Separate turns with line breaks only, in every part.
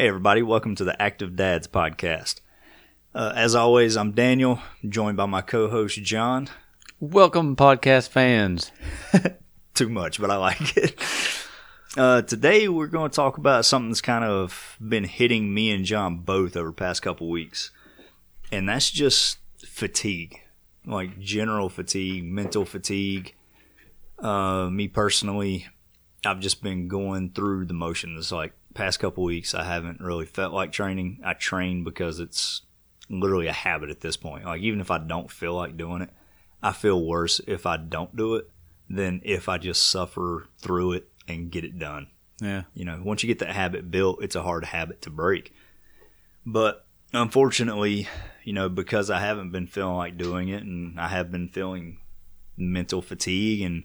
Hey, everybody, welcome to the Active Dads podcast. Uh, as always, I'm Daniel, joined by my co host, John.
Welcome, podcast fans.
Too much, but I like it. Uh, today, we're going to talk about something that's kind of been hitting me and John both over the past couple weeks, and that's just fatigue like general fatigue, mental fatigue. Uh, me personally, I've just been going through the motions. Like past couple weeks, I haven't really felt like training. I train because it's literally a habit at this point. Like even if I don't feel like doing it, I feel worse if I don't do it than if I just suffer through it and get it done.
Yeah.
You know, once you get that habit built, it's a hard habit to break. But unfortunately, you know, because I haven't been feeling like doing it and I have been feeling mental fatigue and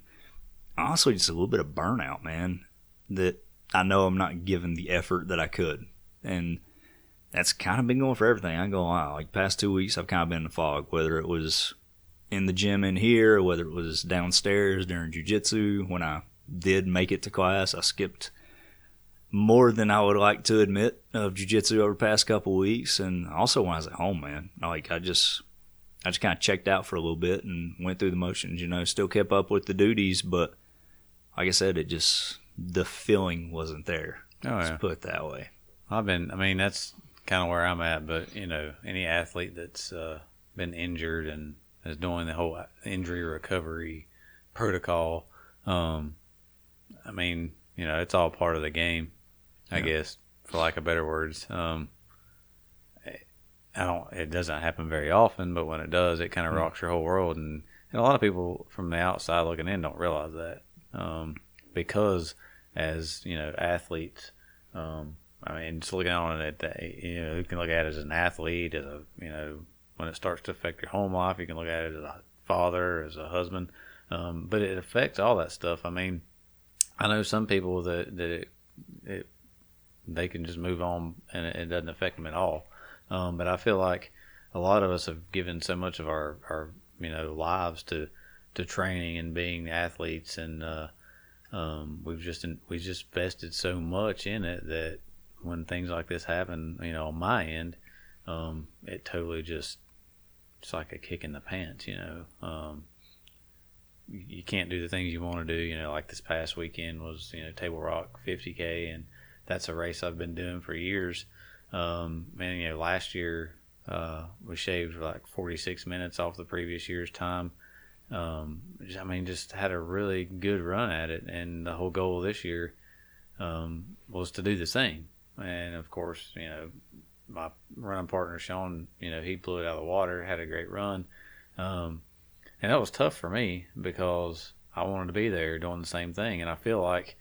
honestly just a little bit of burnout, man, that I know I'm not giving the effort that I could. And that's kind of been going for everything. I ain't gonna. Like past two weeks I've kind of been in the fog, whether it was in the gym in here, whether it was downstairs during jujitsu. When I did make it to class, I skipped more than I would like to admit of jujitsu over the past couple weeks, and also when I was at home, man. Like I just, I just kind of checked out for a little bit and went through the motions. You know, still kept up with the duties, but like I said, it just the feeling wasn't there.
Oh yeah.
Let's put it that way.
I've been. I mean, that's kind of where I'm at. But you know, any athlete that's uh, been injured and is doing the whole injury recovery protocol, um, I mean, you know, it's all part of the game. I yeah. guess, for lack of better words. Um, I don't. It doesn't happen very often, but when it does, it kind of mm. rocks your whole world. And, and a lot of people from the outside looking in don't realize that um, because as you know, athletes. Um, I mean, just looking on it, you know, you can look at it as an athlete, as a you know, when it starts to affect your home life, you can look at it as a father, as a husband, um, but it affects all that stuff. I mean, I know some people that that it, it they can just move on and it, doesn't affect them at all. Um, but I feel like a lot of us have given so much of our, our you know lives to to training and being athletes, and uh, um, we've just we just vested so much in it that when things like this happen, you know, on my end, um, it totally just it's like a kick in the pants, you know. Um, you can't do the things you want to do, you know. Like this past weekend was, you know, Table Rock 50k, and that's a race I've been doing for years. Um, and you know, last year uh, we shaved like 46 minutes off the previous year's time. Um, I mean, just had a really good run at it, and the whole goal this year um, was to do the same. And of course, you know, my running partner Sean, you know, he blew it out of the water, had a great run, um, and that was tough for me because I wanted to be there doing the same thing, and I feel like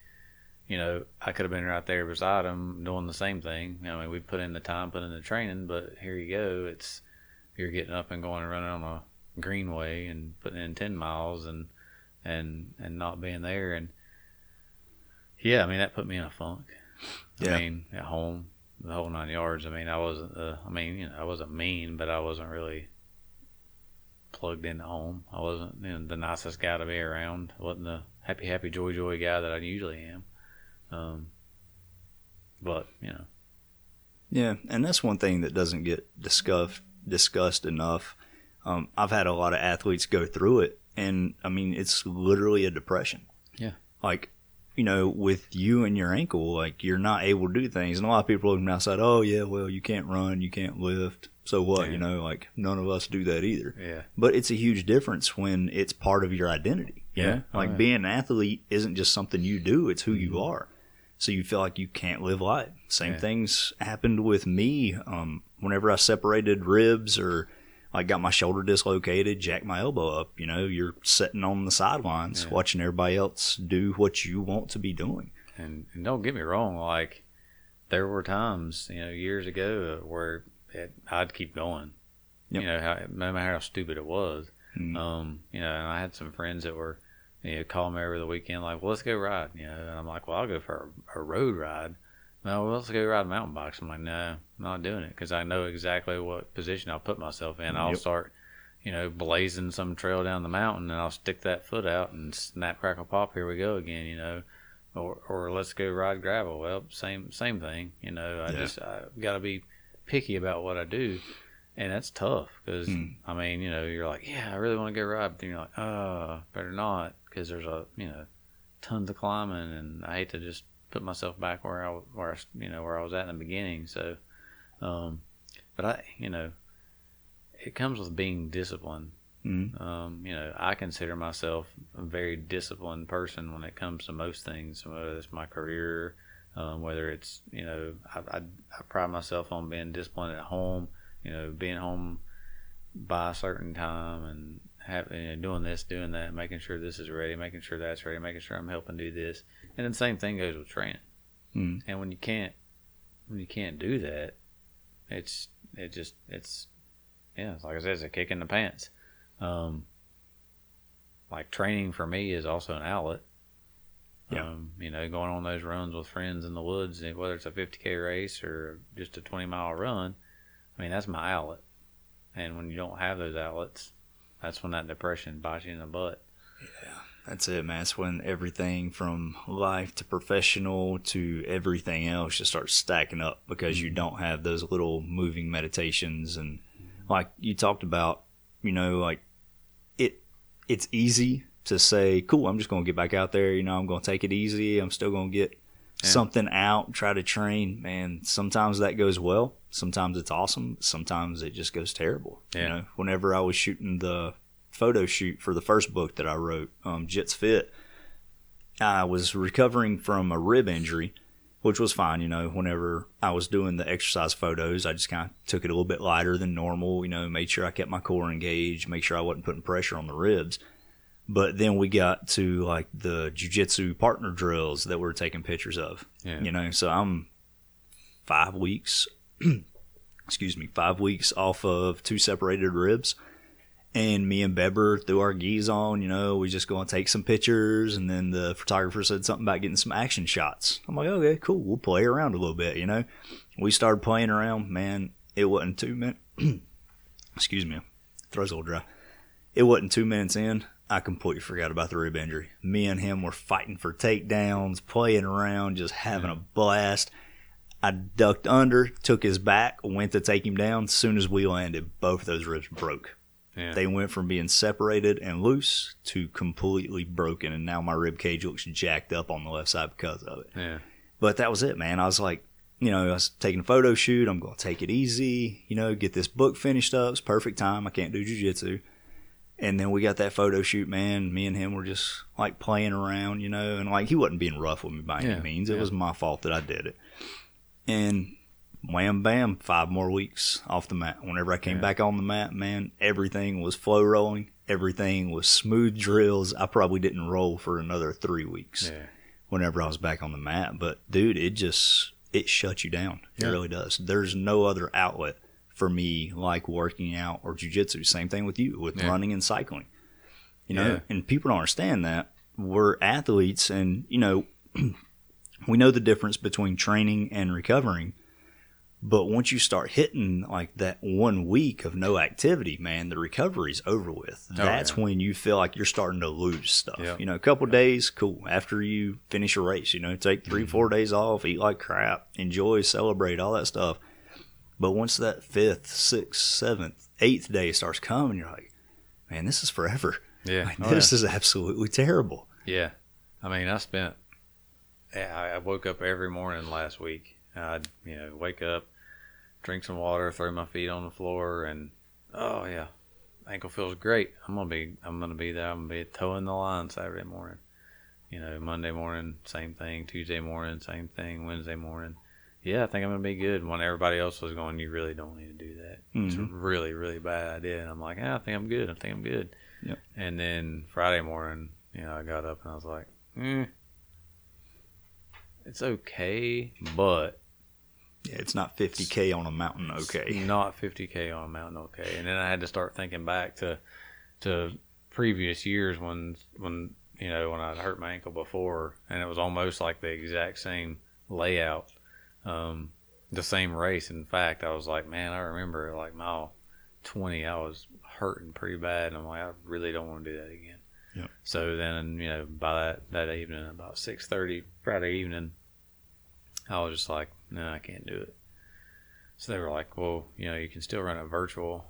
you know, I could have been right there beside him doing the same thing. I mean, we put in the time, put in the training, but here you go. It's you're getting up and going and running on a greenway and putting in ten miles and and and not being there and yeah, I mean that put me in a funk. Yeah. I mean, at home, the whole nine yards. I mean, I wasn't. Uh, I mean, you know, I wasn't mean, but I wasn't really plugged into home. I wasn't you know, the nicest guy to be around. I wasn't the happy, happy, joy, joy guy that I usually am. Um, but you know,
yeah, and that's one thing that doesn't get discussed discussed enough. Um, I've had a lot of athletes go through it, and I mean, it's literally a depression.
Yeah,
like you know, with you and your ankle, like you're not able to do things, and a lot of people looking outside, oh yeah, well you can't run, you can't lift, so what? Yeah. You know, like none of us do that either.
Yeah.
But it's a huge difference when it's part of your identity. yeah. Know? Like oh, yeah. being an athlete isn't just something you do; it's who you mm-hmm. are so you feel like you can't live life. Same yeah. things happened with me um, whenever I separated ribs or I got my shoulder dislocated, jacked my elbow up. You know, you're sitting on the sidelines yeah. watching everybody else do what you want to be doing.
And, and, don't get me wrong, like there were times, you know, years ago where it, I'd keep going. Yep. You know, how, no matter how stupid it was. Mm-hmm. Um, you know, and I had some friends that were you know, call me over the weekend, like, well, let's go ride. You know, and I'm like, well, I'll go for a, a road ride. No, well, let's go ride mountain bikes. I'm like, no, I'm not doing it because I know exactly what position I'll put myself in. I'll start, you know, blazing some trail down the mountain, and I'll stick that foot out and snap, crackle, pop. Here we go again. You know, or or let's go ride gravel. Well, same same thing. You know, I
Yeah.
just I got to be picky about what I do, and that's tough because
Mm.
I mean, you know, you're like, yeah, I really want to go ride, but then you're like, oh, better not because there's a you know tons of climbing, and I hate to just put myself back where I where I, you know where I was at in the beginning. So, um, but I you know, it comes with being disciplined.
Mhm.
Um, you know, I consider myself a very disciplined person when it comes to most things, whether it's my career, um, whether it's, you know, I, I, I pride myself on being disciplined at home, you know, being home by a certain time and having, you know, doing this, doing that, making sure this is ready, making sure that's ready, making sure I'm helping do this. And then the same thing goes with training.
Mm.
And when you can't, when you can't do that, it's, it just, it's, yeah, it's like I said, it's a kick in the pants. Um, like training for me is also an outlet.
Yeah.
Um, you know, going on those runs with friends in the woods, whether it's a 50k race or just a 20 mile run, I mean that's my outlet. And when you don't have those outlets, that's when that depression bites you in the butt.
That's it, man. It's when everything from life to professional to everything else just starts stacking up because you mm-hmm. don't have those little moving meditations and like you talked about, you know, like it it's easy to say, Cool, I'm just gonna get back out there, you know, I'm gonna take it easy, I'm still gonna get
Yeah.
something out, try to train. Man, sometimes that goes well, sometimes it's awesome, sometimes it just goes terrible. You know, whenever I was shooting the photo shoot for the first book that I wrote, um, Jits Fit, I was recovering from a rib injury, which was fine. You know, whenever I was doing the exercise photos, I just kind of took it a little bit lighter than normal. You know, made sure I kept my core engaged, make sure I wasn't putting pressure on the ribs. But then we got to like the jujitsu partner drills that we are taking pictures of.
Yeah.
You know, so I'm five weeks, excuse me, five weeks off of two separated ribs. And me and Beber threw our gis on, you know, we just go and take some pictures. And then the photographer said something about getting some action shots. I'm like, okay, cool. We'll play around a little bit, you know. We started playing around. Man, it wasn't two minutes. excuse me, throat's a little dry. It wasn't two minutes in. I completely forgot about the rib injury. Me and him were fighting for takedowns, playing around, just having a mm-hmm. blast. I ducked under, took his back, went to take him down. As soon as we landed, both of those ribs broke.
Yeah.
They went from being separated and loose to completely broken, and now my rib cage looks jacked up on the left side because of it.
yeah.
But that was it, man. I was like, you know, I was taking a photo shoot. I'm going to take it easy, you know, get this book finished up. It's perfect time. I can't do jujitsu. And then we got that photo shoot, man. Me and him were just like playing around, you know, and like he wasn't being rough with me by
Yeah,
any means. It
yeah.
was my fault that I did it. And wham bam, five more weeks off the mat. Whenever I came
Yeah.
back on the mat, man, everything was flow rolling. Everything was smooth drills. I probably didn't roll for another three weeks
Yeah.
whenever I was back on the mat. But dude, it just it shuts you down. It really does. There's no other outlet for me like working out or jujitsu. Same thing with you with
Yeah.
running and cycling. You know,
Yeah.
and people don't understand that we're athletes, and you know, we know the difference between training and recovering. But once you start hitting like that one week of no activity, man, the recovery's over with.
Oh,
That's
yeah.
when you feel like you're starting to lose stuff.
Yep.
You know, a couple days, cool. After you finish a race, you know, take 3
Mm-hmm.
four days off, eat like crap, enjoy, celebrate, all that stuff. But once that fifth, sixth, seventh, eighth day starts coming, you're like, man, this is forever.
Yeah.
Like,
Oh,
this is absolutely terrible.
Yeah, I mean, I spent. I woke up every morning last week. I'd you know wake up, drink some water, throw my feet on the floor, and oh yeah, ankle feels great. I'm gonna be I'm gonna be there. I'm gonna be toeing the line Saturday morning. You know, Monday morning, same thing. Tuesday morning, same thing. Wednesday morning, yeah, I think I'm gonna be good. When everybody else was going, you really don't need to do that. It's a really really bad idea. And I'm like, ah, I think I'm good. I think I'm good.
Yep.
And then Friday morning, you know, I got up and I was like, eh, it's okay, but
Yeah, it's not 50K on a mountain, okay.
not 50k on a mountain, okay. And then I had to start thinking back to to previous years when when you know when I'd hurt my ankle before, and it was almost like the exact same layout, um, the same race. In fact, I was like, man, I remember like mile 20, I was hurting pretty bad, and I'm like, I really don't want to do that again.
Yep.
So then, you know, by that that evening, about six thirty Friday evening, I was just like, no, I can't do it. So they were like, well, you know, you can still run it virtual.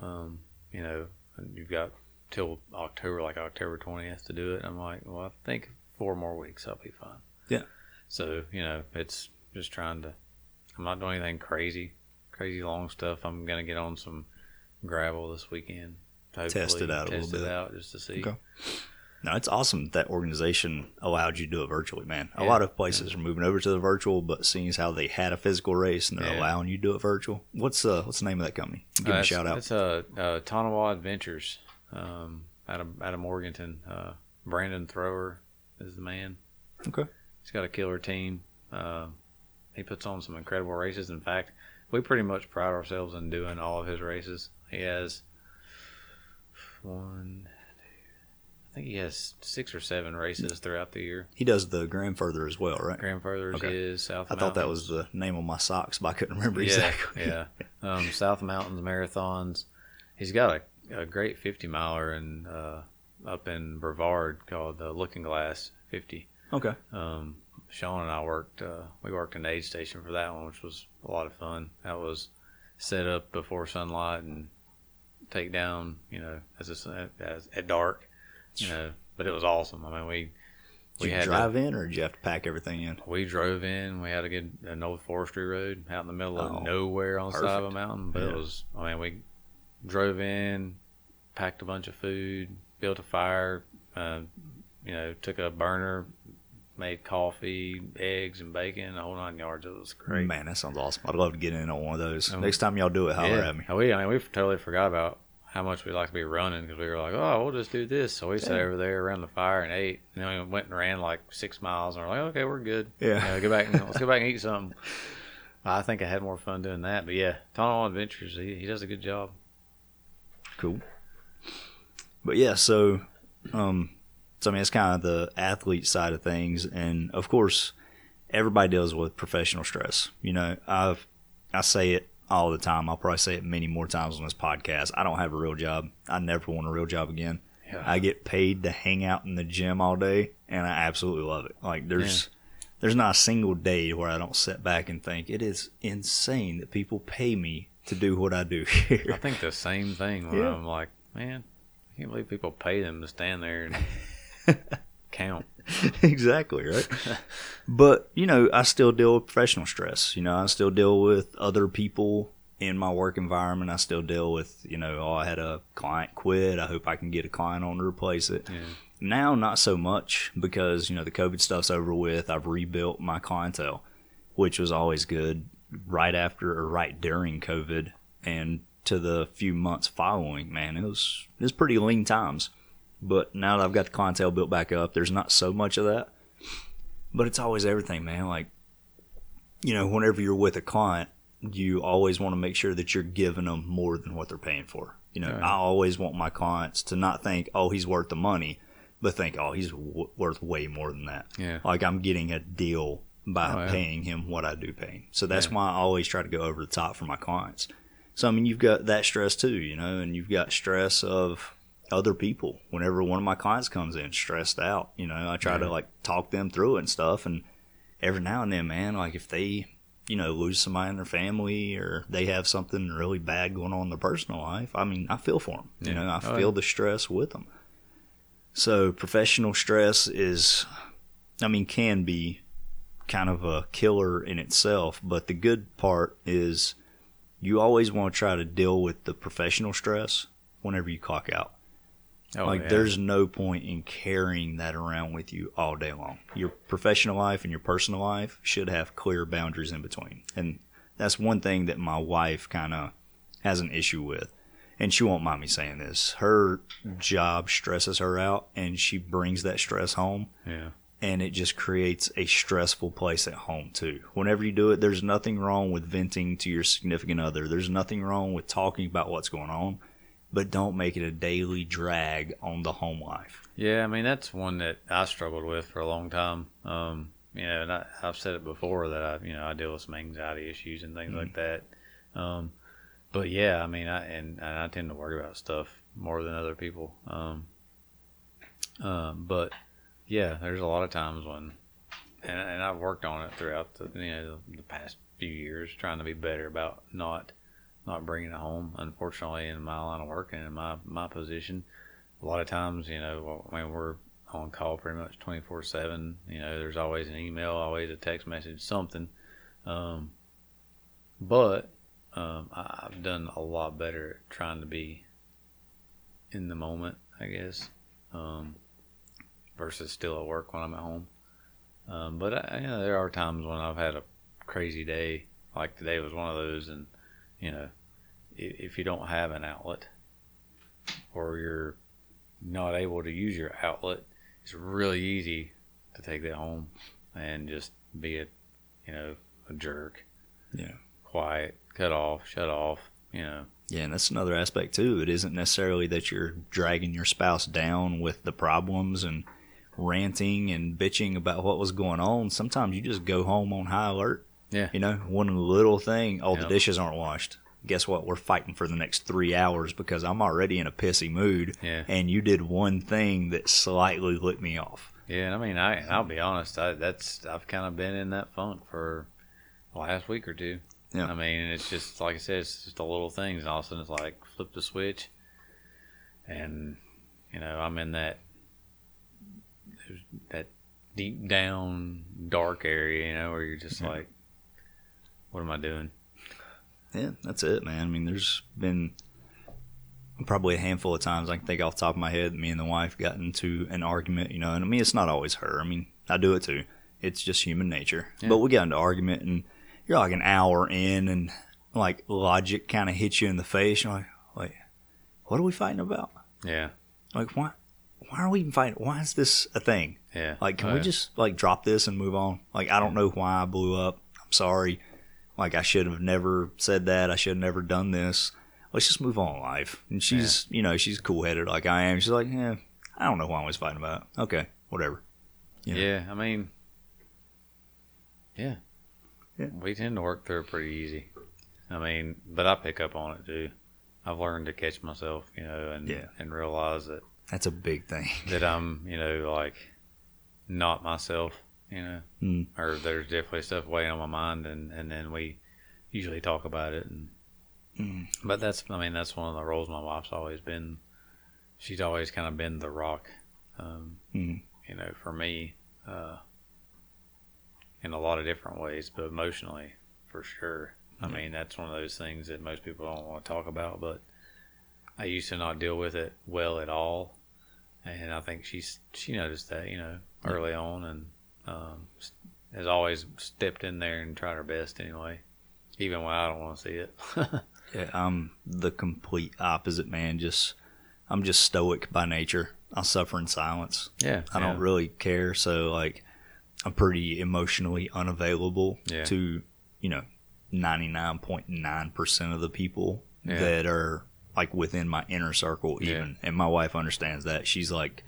Um, you know, and you've got till October, like October twentieth, to do it. I'm like, well, I think four more weeks, I'll be fine.
Yeah.
So you know, it's just trying to. I'm not doing anything crazy, crazy long stuff. I'm gonna get on some gravel this weekend.
Test it out a
Test
little
it
bit.
out just to see.
Okay. No, it's awesome that organization allowed you to do it virtually, man. A
Yeah,
lot of places are moving over to the virtual, but seeing as how they had a physical race and they're
Yeah.
allowing you to do it virtual, what's uh what's the name of that company? Give me a
Uh,
shout out.
It's uh, uh, Tanawha Adventures um, out of out of Morganton. Uh, Brandon Thrower is the man.
Okay.
He's got a killer team. Uh, he puts on some incredible races. In fact, we pretty much pride ourselves in doing all of his races. He has one, think he has six or seven races throughout the year.
He does the Grand Further as well, right?
Grand Furthers
Okay.
is South.
I thought that was the name of my socks, but I couldn't remember
yeah,
exactly.
yeah. Um, South Mountains marathons. He's got a, a great 50 miler in uh, up in Brevard called the Looking Glass 50.
Okay.
Um, Sean and I worked. Uh, we worked an aid station for that one, which was a lot of fun. That was set up before sunlight and take down. You know, as, a, as at dark. You know, but it was awesome. I mean, we
Did
we
you
had to-
drive in, or did you have to pack everything in?
we drove in. We had a good an old forestry road out in the middle of
Oh,
nowhere on the side of a mountain. But
Yeah.
it was. I mean, we drove in, packed a bunch of food, built a fire. Uh, you know, took a burner, made coffee, eggs, and bacon. The whole nine yards. It was great.
Man, that sounds awesome. I'd love to get in on one of those.
Um,
Next time y'all do it, holler
yeah.
at me.
We. I mean, we totally forgot about how much we like to be running because we were like, oh, we'll just do this. So we sat over there around the fire and ate. And then we went and ran like six miles, and we're like, okay, we're good.
Yeah.
You know, go back and let's go back and eat something. I think I had more fun doing that, but yeah, Tanawha Adventures, he, he does a good job.
Cool. But yeah, so um so I mean it's kind of the athlete side of things and of course everybody deals with professional stress. You know, I've I say it all the time. I'll probably say it many more times on this podcast. I don't have a real job. I never want a real job again.
Yeah.
I get paid to hang out in the gym all day and I absolutely love it. Like there's there's not a single day where I don't sit back and think it is insane that people pay me to do what I do here.
I think the same thing when
Yeah.
I'm like, man, I can't believe people pay them to stand there and count.
exactly right? But you know i still deal with professional stress. You know i still deal with other people in my work environment. I still deal with you know oh i had a client quit. I hope i can get a client on to replace it.
Yeah.
now not so much because you know the covid stuff's over with. I've rebuilt my clientele which was always good right after or right during covid and to the few months following man it was it was pretty lean times but now that I've got the clientele built back up, there's not so much of that. But it's always everything, man. Like, you know, whenever you're with a client, you always want to make sure that you're giving them more than what they're paying for. You know,
Right.
I always want my clients to not think, oh, he's worth the money, but think, oh, he's w- worth way more than that.
Yeah.
Like, I'm getting a deal by
Oh, yeah.
paying him what I do pay him. So that's
Yeah.
why I always try to go over the top for my clients. So, I mean, you've got that stress too, you know, and you've got stress of other people. Whenever one of my clients comes in stressed out, you know, I try to like talk them through it and stuff. And every now and then, man, like if they, you know, lose somebody in their family or they have something really bad going on in their personal life, I mean, I feel for them. You know, I
Oh,
feel
yeah.
the stress with them. So professional stress is, I mean, can be kind of a killer in itself. But the good part is you always want to try to deal with the professional stress whenever you clock out.
Oh,
like there's no point in carrying that around with you all day long. Your professional life and your personal life should have clear boundaries in between. And that's one thing that my wife kind of has an issue with. And she won't mind me saying this. Her job stresses her out and she brings that stress home
yeah.
and it just creates a stressful place at home too. Whenever you do it, there's nothing wrong with venting to your significant other. There's nothing wrong with talking about what's going on, but don't make it a daily drag on the home life.
Yeah, I mean that's one that I struggled with for a long time. Um, you know, and I, I've said it before that I, you know, I deal with some anxiety issues and things like that. Um, but yeah, I mean, I and, and I tend to worry about stuff more than other people. Um, Um, but yeah, there's a lot of times when, and, and I've worked on it throughout the you know the, the past few years, trying to be better about not not bringing it home. Unfortunately, in my line of work and in my my position, a lot of times, you know, when we're on call pretty much twenty four seven. You know, there's always an email, always a text message, something. Um, but um, I, I've done a lot better trying to be in the moment, I guess, um, versus still at work when I'm at home. Um, but I, you know, there are times when I've had a crazy day, like today was one of those, and you know, if, you don't have an outlet or you're not able to use your outlet, it's really easy to take that home and just be a, you know, a jerk.
Yeah.
Quiet, cut off, shut off, you know.
Yeah, and that's another aspect too. It isn't necessarily that you're dragging your spouse down with the problems and ranting and bitching about what was going on. Sometimes you just go home on high alert.
Yeah.
You know, one little thing, all
Yep.
the dishes aren't washed. Guess what? We're fighting for the next three hours because I'm already in a pissy mood.
Yeah.
And you did one thing that slightly lit me off.
Yeah, and I mean, I I'll be honest, I that's I've kind of been in that funk for the last week or two.
Yeah.
I mean, it's just like I said, it's just the little things, and all of a sudden it's like flip the switch, and you know I'm in that that deep down dark area, you know, where you're just
Yeah.
like, what am I doing?
Yeah, that's it, man. I mean, there's been probably a handful of times I can think off the top of my head that me and the wife got into an argument, you know, and I mean, it's not always her. I mean, I do it too. It's just human nature.
Yeah.
But we got into argument and you're like an hour in and like logic kind of hits you in the face. You're like, wait, what are we fighting about?
Yeah,
Like, why? Why are we even fighting? Why is this a thing?
yeah.
Like, can
Oh,
we
yeah.
just like drop this and move on? Like, I don't know why I blew up. I'm sorry. Like, I should have never said that. I should have never done this. Let's just move on in life. And she's, you know, she's cool headed like I am. She's like, yeah, I don't know why I was fighting about. it. Okay, whatever. Yeah.
Yeah, I mean, yeah.
Yeah.
We tend to work through it pretty easy. I mean, but I pick up on it too. I've learned to catch myself, you know, and
Yeah.
and realize that
That's a big thing.
that I'm, you know, like not myself, you know,
Mm.
or there's definitely stuff weighing on my mind, and and then we usually talk about it, and
Mm.
but that's, I mean, that's one of the roles my wife's always been. She's always kind of been the rock, um,
Mm.
you know, for me, uh, in a lot of different ways, but emotionally, for sure. I mean, that's one of those things that most people don't want to talk about, but I used to not deal with it well at all, and I think she's she noticed that, you know, early on, and um, has always stepped in there and tried her best anyway, even when I don't want to see it.
Yeah, I'm the complete opposite, man. Just, I'm just stoic by nature. I suffer in silence.
yeah,
I don't really care. So like, I'm pretty emotionally unavailable
Yeah.
to you know, 99.9 percent of the people
Yeah.
that are like within my inner circle.
Yeah.
Even and my wife understands that. She's like,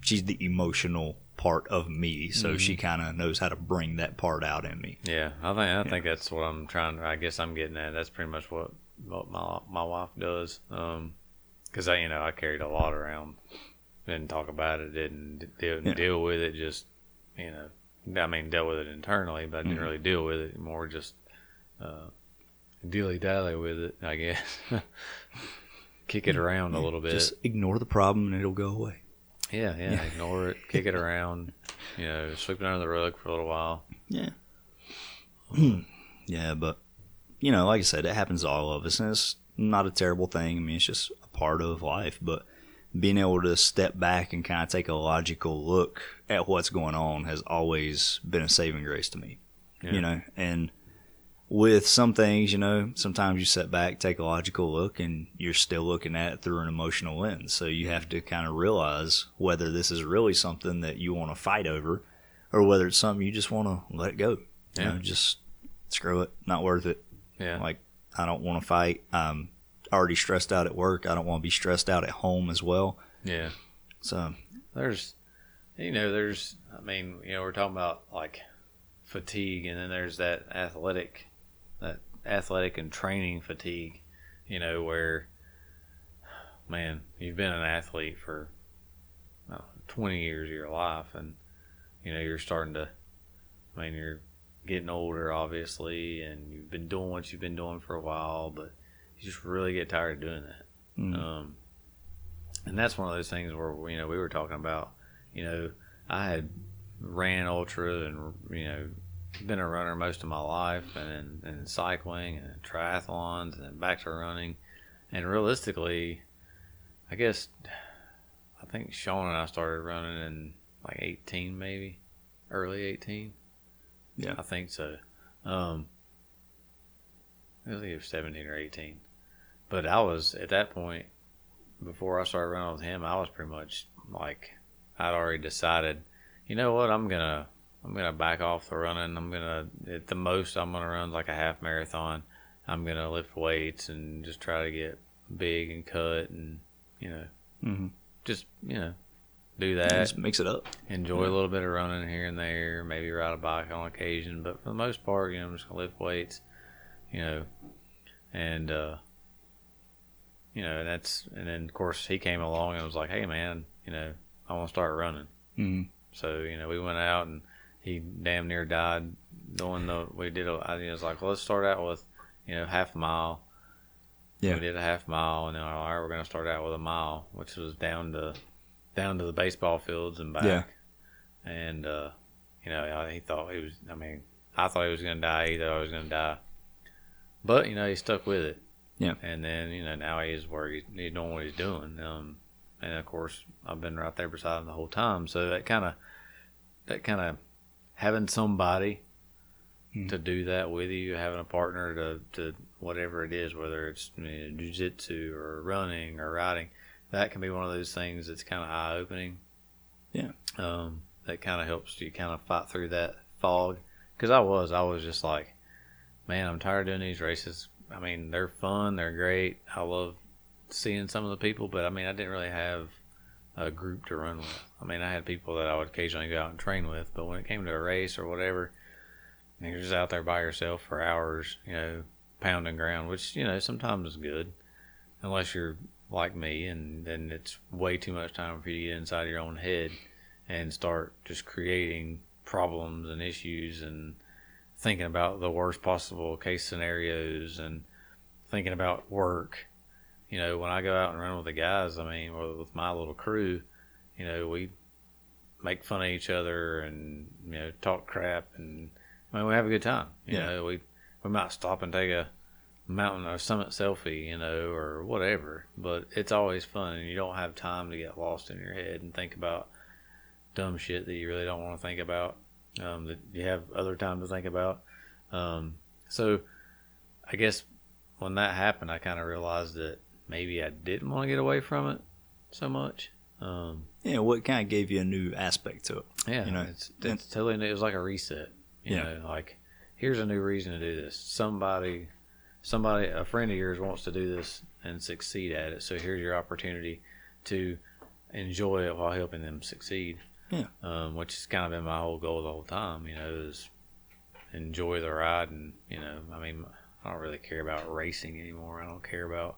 she's the emotional part of me, so she
Mm-hmm.
kind of knows how to bring that part out in me.
Yeah, I think I think that's what I'm trying. I guess I'm getting at. That's pretty much what what my my wife does. Um, because I you know I carried a lot around, didn't talk about it, didn't didn't
Yeah.
deal with it. Just you know, I mean, dealt with it internally, but I didn't
Mhm.
really deal with it. More just uh, dilly dally with it, I guess. Kick it around a little bit.
Just ignore the problem and it'll go away.
Yeah, yeah. Ignore it. Kick it around. You know, sweep it under the rug for a little while.
Yeah. yeah, but you know, like I said, it happens to all of us, and it's not a terrible thing. I mean, it's just a part of life. But being able to step back and kind of take a logical look at what's going on has always been a saving grace to me.
Yeah.
You know, and with some things, you know, sometimes you sit back, take a logical look, and you're still looking at it through an emotional lens. So you have to kind of realize whether this is really something that you want to fight over or whether it's something you just want to let go. You
Yeah.
know, just screw it, not worth it.
Yeah,
Like, I don't want to fight. I'm already stressed out at work. I don't want to be stressed out at home as well.
yeah.
So,
there's you know there's i mean you know we're talking about like fatigue and then there's that athletic athletic and training fatigue you know where man you've been an athlete for uh, 20 years of your life and you know you're starting to i mean you're getting older obviously and you've been doing what you've been doing for a while but you just really get tired of doing that
Mhm.
um, and that's one of those things where you know we were talking about you know i had ran ultra and you know been a runner most of my life and and cycling and triathlons and back to running. And realistically i guess i think sean and i started running in like 18 maybe early 18
Yeah.
i think so. Um i think it was 17 or 18 but i was at that point before i started running with him i was pretty much like i'd already decided you know what? I'm gonna i'm gonna back off the running i'm gonna at the most i'm gonna run like a half marathon i'm gonna lift weights and just try to get big and cut and you know
Mhm.
just you know do that
Just mix it up.
enjoy a little bit of running here and there, maybe ride a bike on occasion, but for the most part, you know, I'm just gonna lift weights, you know, and uh, you know, and that's and then of course he came along and was like, hey man, you know, I want to start running.
Mhm.
So you know, we went out and he damn near died doing the. We did. A, I was like, well, let's start out with you know half a mile.
Yeah.
We did a half mile, and then all right, we're gonna start out with a mile, which was down to down to the baseball fields and back.
Yeah.
And uh, you know, I- he thought he was. I mean, I thought he was gonna die. He thought I was gonna die. But you know, he stuck with it.
Yeah.
And then you know now he is where he's, he's doing what he's doing. Um, and of course I've been right there beside him the whole time. So that kind of that kind of having somebody
Hmm.
to do that with you, having a partner to, to whatever it is, whether it's you know, jujitsu or running or riding, that can be one of those things that's kind of eye opening.
Yeah.
Um, that kind of helps you kind of fight through that fog. Because I was, I was just like, man, I'm tired of doing these races. I mean, they're fun, they're great. I love seeing some of the people, but I mean, I didn't really have a group to run with. I mean, I had people that I would occasionally go out and train with, but when it came to a race or whatever, you're just out there by yourself for hours, you know, pounding ground, which you know sometimes is good, unless you're like me, and then it's way too much time for you to get inside your own head and start just creating problems and issues and thinking about the worst possible case scenarios and thinking about work. You know, when I go out and run with the guys, I mean, or with my little crew, you know, we make fun of each other and you know talk crap and I mean, we have a good time. You
Yeah.
know, we we might stop and take a mountain or summit selfie, you know, or whatever. But it's always fun, and you don't have time to get lost in your head and think about dumb shit that you really don't want to think about. Um, that you have other time to think about. Um, so, I guess when that happened, I kind of realized that maybe I didn't want to get away from it so much. Um,
Yeah. What kind of gave you a new aspect to it?
yeah,
You know,
it's, it's totally new. It was like a reset. You
Yeah.
know, like here's a new reason to do this. Somebody, somebody, a friend of yours wants to do this and succeed at it. So here's your opportunity to enjoy it while helping them succeed.
Yeah.
Um, which has kind of been my whole goal the whole time. You know, is enjoy the ride, and you know, I mean, I don't really care about racing anymore. I don't care about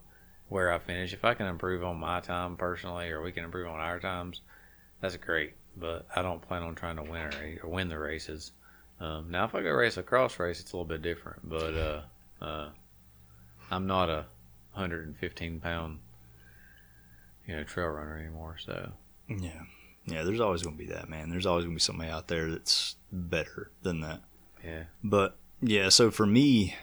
where I finish. If I can improve on my time personally, or we can improve on our times, that's great. But I don't plan on trying to win race or win the races. Um, now, if I go race a cross race, it's a little bit different. But uh, uh, I'm not a 115 pound, you know, trail runner anymore. So
Yeah. Yeah. There's always going to be that, man. There's always going to be somebody out there that's better than that.
yeah,
But yeah, so for me,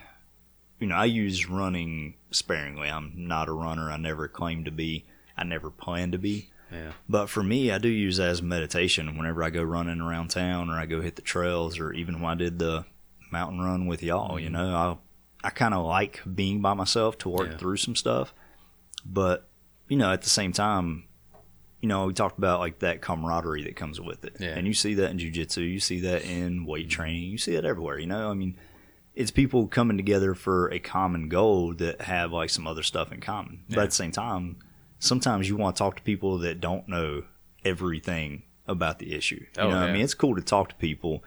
you know, I use running sparingly. I'm not a runner. I never claimed to be. I never plan to be.
yeah,
But for me, I do use that as meditation whenever I go running around town or I go hit the trails or even when I did the mountain run with y'all, you mm-hmm. know, I I kind of like being by myself to work
Yeah.
through some stuff. But, you know, at the same time, you know, we talked about like that camaraderie that comes with it.
Yeah.
And you see that in jujitsu, you see that in weight mm-hmm. training, you see it everywhere, you know? I mean, it's people coming together for a common goal that have like some other stuff in common. But at the same time, sometimes you want to talk to people that don't know everything about the issue. You
Oh,
know, what I mean, it's cool to talk to people,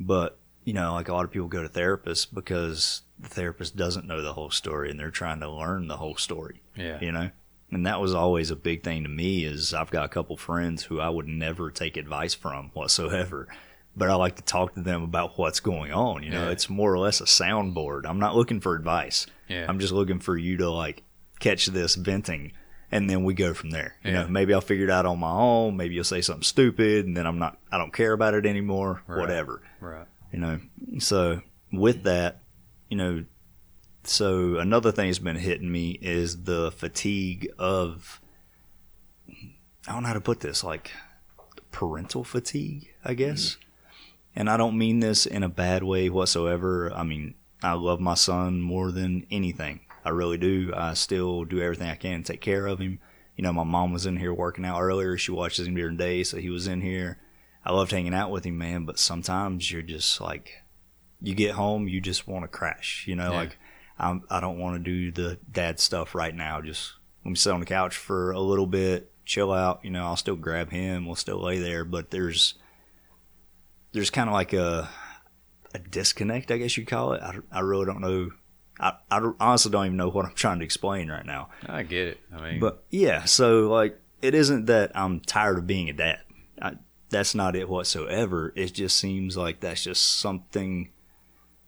but you know, like a lot of people go to therapists because the therapist doesn't know the whole story and they're trying to learn the whole story.
yeah,
You know, and that was always a big thing to me. Is I've got a couple friends who I would never take advice from whatsoever, but I like to talk to them about what's going on. You know,
Yeah.
it's more or less a soundboard. I'm not looking for advice.
Yeah.
I'm just looking for you to like catch this venting and then we go from there. You
Yeah.
know, maybe I'll figure it out on my own. Maybe you'll say something stupid and then I'm not, I don't care about it anymore,
Right.
whatever,
Right.
you know. So with that, you know, so another thing that's been hitting me is the fatigue of, I don't know how to put this, like parental fatigue, I guess. Mm. And I don't mean this in a bad way whatsoever. I mean, I love my son more than anything. I really do. I still do everything I can to take care of him. You know, my mom was in here working out earlier. She watches him during the day, so he was in here. I loved hanging out with him, man. But sometimes you're just like, you get home, you just want to crash. You know,
Yeah.
like I'm, I don't want to do the dad stuff right now. Just let me sit on the couch for a little bit, chill out. You know, I'll still grab him. We'll still lay there, but there's there's kind of like a a disconnect, I guess you'd call it. I, I really don't know. I, I honestly don't even know what I'm trying to explain right now.
I get it. I mean,
But yeah, so like it isn't that I'm tired of being a dad. I, that's not it whatsoever. It just seems like that's just something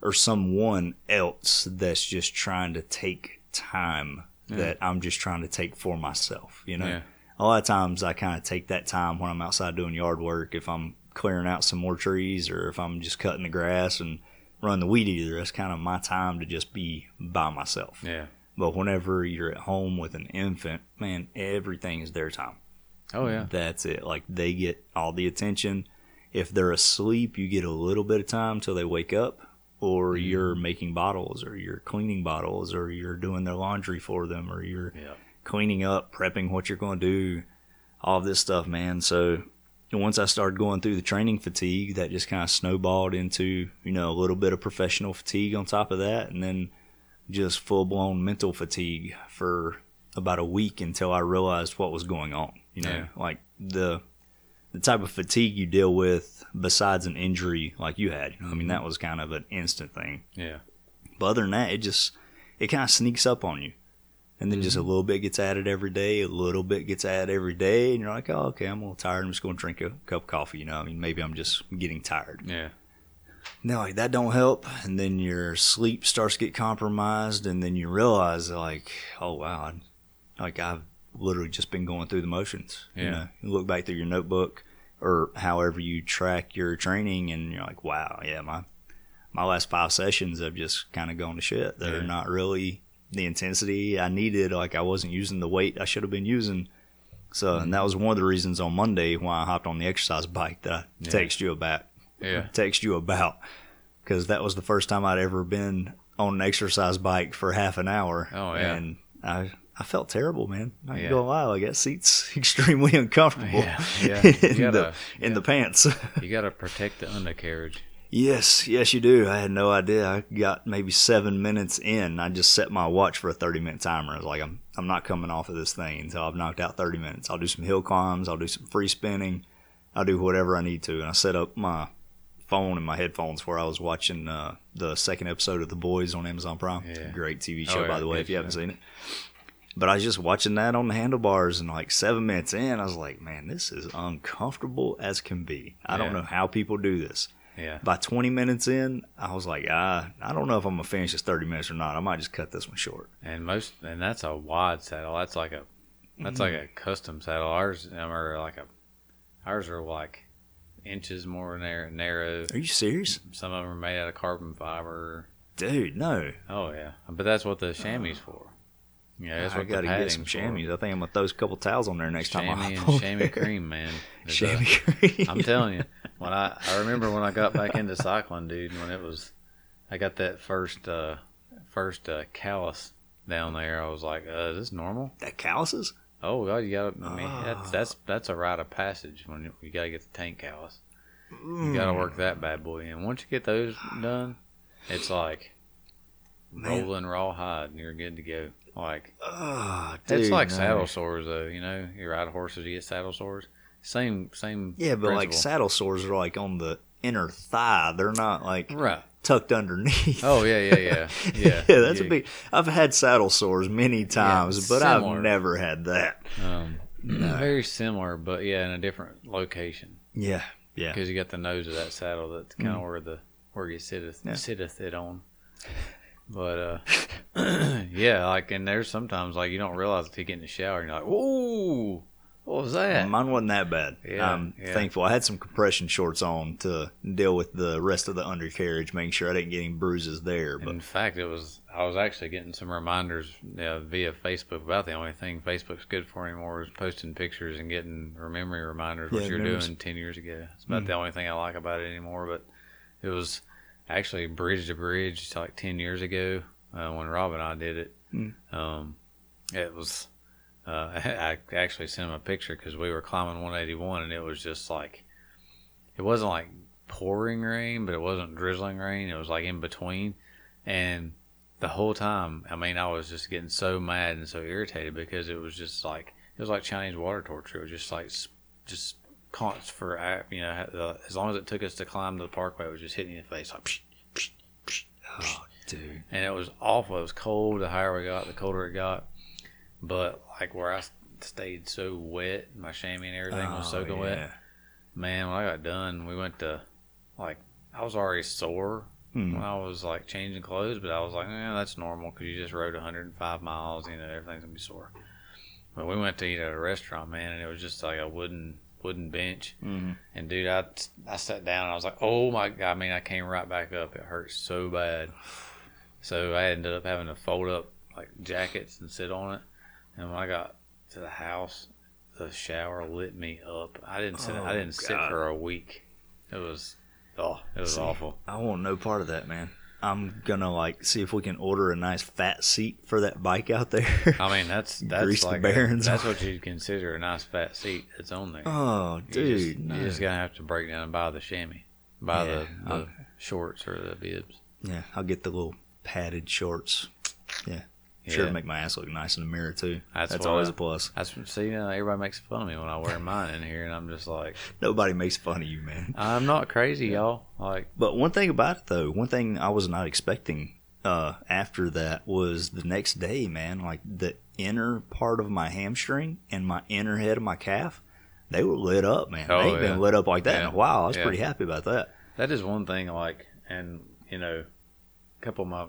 or someone else that's just trying to take time that I'm just trying to take for myself. You know,
Yeah.
a lot of times I kind of take that time when I'm outside doing yard work. If I'm clearing out some more trees or if I'm just cutting the grass and run the weed eater, that's kind of my time to just be by myself.
yeah.
But whenever you're at home with an infant, man, everything is their time.
Oh yeah.
That's it. Like they get all the attention. If they're asleep, you get a little bit of time till they wake up, or
Mm-hmm.
you're making bottles, or you're cleaning bottles, or you're doing their laundry for them, or you're
Yeah.
cleaning up, prepping what you're going to do, all this stuff, man. So once I started going through the training fatigue, that just kind of snowballed into, you know, a little bit of professional fatigue on top of that, and then just full blown mental fatigue for about a week until I realized what was going on. You know,
Yeah.
like the the type of fatigue you deal with besides an injury like you had. I mean, mm-hmm. that was kind of an instant thing.
Yeah.
But other than that, it just it kind of sneaks up on you, and then just a mm-hmm. little bit gets added every day. A little bit gets added every day, and you're like, oh, okay, I'm a little tired. I'm just going to drink a cup of coffee. You know, I mean, maybe I'm just getting tired.
Yeah.
Now, like that don't help, and then your sleep starts to get compromised, and then you realize like, oh wow, like I've literally just been going through the motions. You
Yeah.
know, you look back through your notebook or however you track your training, and you're like, wow, yeah, my my last five sessions have just kind of gone to shit. They're
Yeah.
not really the intensity I needed. Like I wasn't using the weight I should have been using. So, and mm-hmm. that was one of the reasons on Monday why I hopped on the exercise bike that I
Yeah.
text you about
Yeah.
text you about because that was the first time I'd ever been on an exercise bike for half an hour.
Oh, yeah.
and I I felt terrible, man. I ain't
Yeah.
gonna lie, like that seat's extremely uncomfortable.
Yeah, yeah. You
in,
gotta-
the, in
yeah.
the pants.
You got to protect the undercarriage.
Yes, yes, you do. I had no idea. I got maybe seven minutes in. I just set my watch for a thirty minute timer. I was like, I'm I'm not coming off of this thing until I've knocked out thirty minutes. I'll do some hill climbs. I'll do some free spinning. I'll do whatever I need to. And I set up my phone and my headphones where I was watching uh, the second episode of The Boys on Amazon Prime.
Yeah.
Great TV
Oh,
show,
yeah,
by the way, if you haven't seen it. But I was just watching that on the handlebars, and like seven minutes in, I was like, man, this is uncomfortable as can be. I don't know how people do this.
Yeah.
By 20 minutes in, I was like, ah, I don't know if I'm to finish this 30 minutes or not. I might just cut this one short.
And most, and that's a wide saddle. That's like a, that's like mm-hmm. a custom saddle. Ours um, are like a, ours are like inches more narrow. narrow.
Are you serious?
Some of them are made out of carbon fiber.
Dude, no.
Oh yeah, but that's what the uh. chamois for. Yeah, that's
I
what
gotta get some chamois. I think I'm going to throw a couple towels on there next
for.
time I
Chamois and chamois cream, man. There's a-
cream.
I'm telling you, when I I remember when I got back into cycling, dude, when it was, I got that first uh first uh, callus down there. I was like, uh, is this normal?
That calluses?
Oh god, you got. to I mean,
Ah.
that's that's that's a rite of passage when you, you got to get the tank callus. You got to work that bad boy in. Once you get those done, it's like
Man.
rolling raw hide, and you're good to go. Like
Oh,
it's like
no.
saddle sores, though. You know, you ride horses, you get saddle sores. Same, same.
Yeah, but like saddle sores are like on the inner thigh. They're not like
right.
tucked underneath.
Oh yeah, yeah, yeah, yeah.
yeah, that's a big. I've had saddle sores many times, but
similar.
I've never had that.
Um, Very similar, but yeah, in a different location
Yeah, yeah.
because you got the nose of that saddle. That's kind of where the where you sitteth
Yeah.
sitteth it on. But uh, yeah, like and there's sometimes like you don't realize until you get in the shower and you're like, "Whoa, what was that?"
Mine wasn't that bad.
Yeah,
I'm
yeah.
thankful. I had some compression shorts on to deal with the rest of the undercarriage, making sure I didn't get any bruises there. But
In fact, it was I was actually getting some reminders uh, via Facebook about the only thing Facebook's good for anymore is posting pictures and getting memory reminders what
Yeah,
you're
memories.
doing ten years ago. It's about the only thing I like about it anymore. But it was actually bridge to bridge like ten years ago uh, when Rob and I did it.
Mm.
Um, it was. Uh, I actually sent him a picture because we were climbing 181 and it was just like it wasn't like pouring rain, but it wasn't drizzling rain. It was like in between. And the whole time, I mean, I was just getting so mad and so irritated because it was just like, it was like Chinese water torture. It was just like, just const for, uh, you know, uh, as long as it took us to climb to the parkway, it was just hitting the face like, psh, psh, psh,
oh, dude,
and it was awful. It was cold. The higher we got, the colder it got. But like where I stayed so wet, my chamois and everything was
Oh,
soaking
yeah.
wet. Man, when I got done, we went to like I was already sore
Hmm.
when I was like changing clothes, but I was like, yeah, that's normal because you just rode 105 miles. You know, everything's gonna be sore. But we went to eat at a restaurant, man, and it was just like a wooden wooden bench.
Mhm.
And dude, I I sat down. And I was like, oh my god! I mean, I came right back up. It hurt so bad. So I ended up having to fold up like jackets and sit on it. And when I got to the house, the shower lit me up. I didn't sit. I
Oh,
didn't sit for a week. It was oh, it was
See,
awful.
I want no part of that, man. I'm gonna like see if we can order a nice fat seat for that bike out there.
I mean, that's that's
Grease
like
bearings
that's what you'd consider a nice fat seat that's on there.
oh,
You
dude,
just,
no.
you just gonna have to break down and buy the chamois, buy
Yeah,
the, the shorts or the bibs.
yeah, I'll get the little padded shorts. Yeah, sure
Yeah.
to make my ass look nice in the mirror too.
That's
That's, always
I-
a plus.
That's see, uh, everybody makes fun of me when I wear mine in here, and I'm just like,
Nobody makes fun of you, man.
I'm not crazy, y'all. Like,
But one thing about it though, one thing I was not expecting uh, after that was the next day, man. Like the inner part of my hamstring and my inner head of my calf, they were lit up, man.
Oh,
they ain't
yeah.
been lit up like that in a while. I was
Yeah.
pretty happy about that.
that is one thing. Like, and you know, a couple of my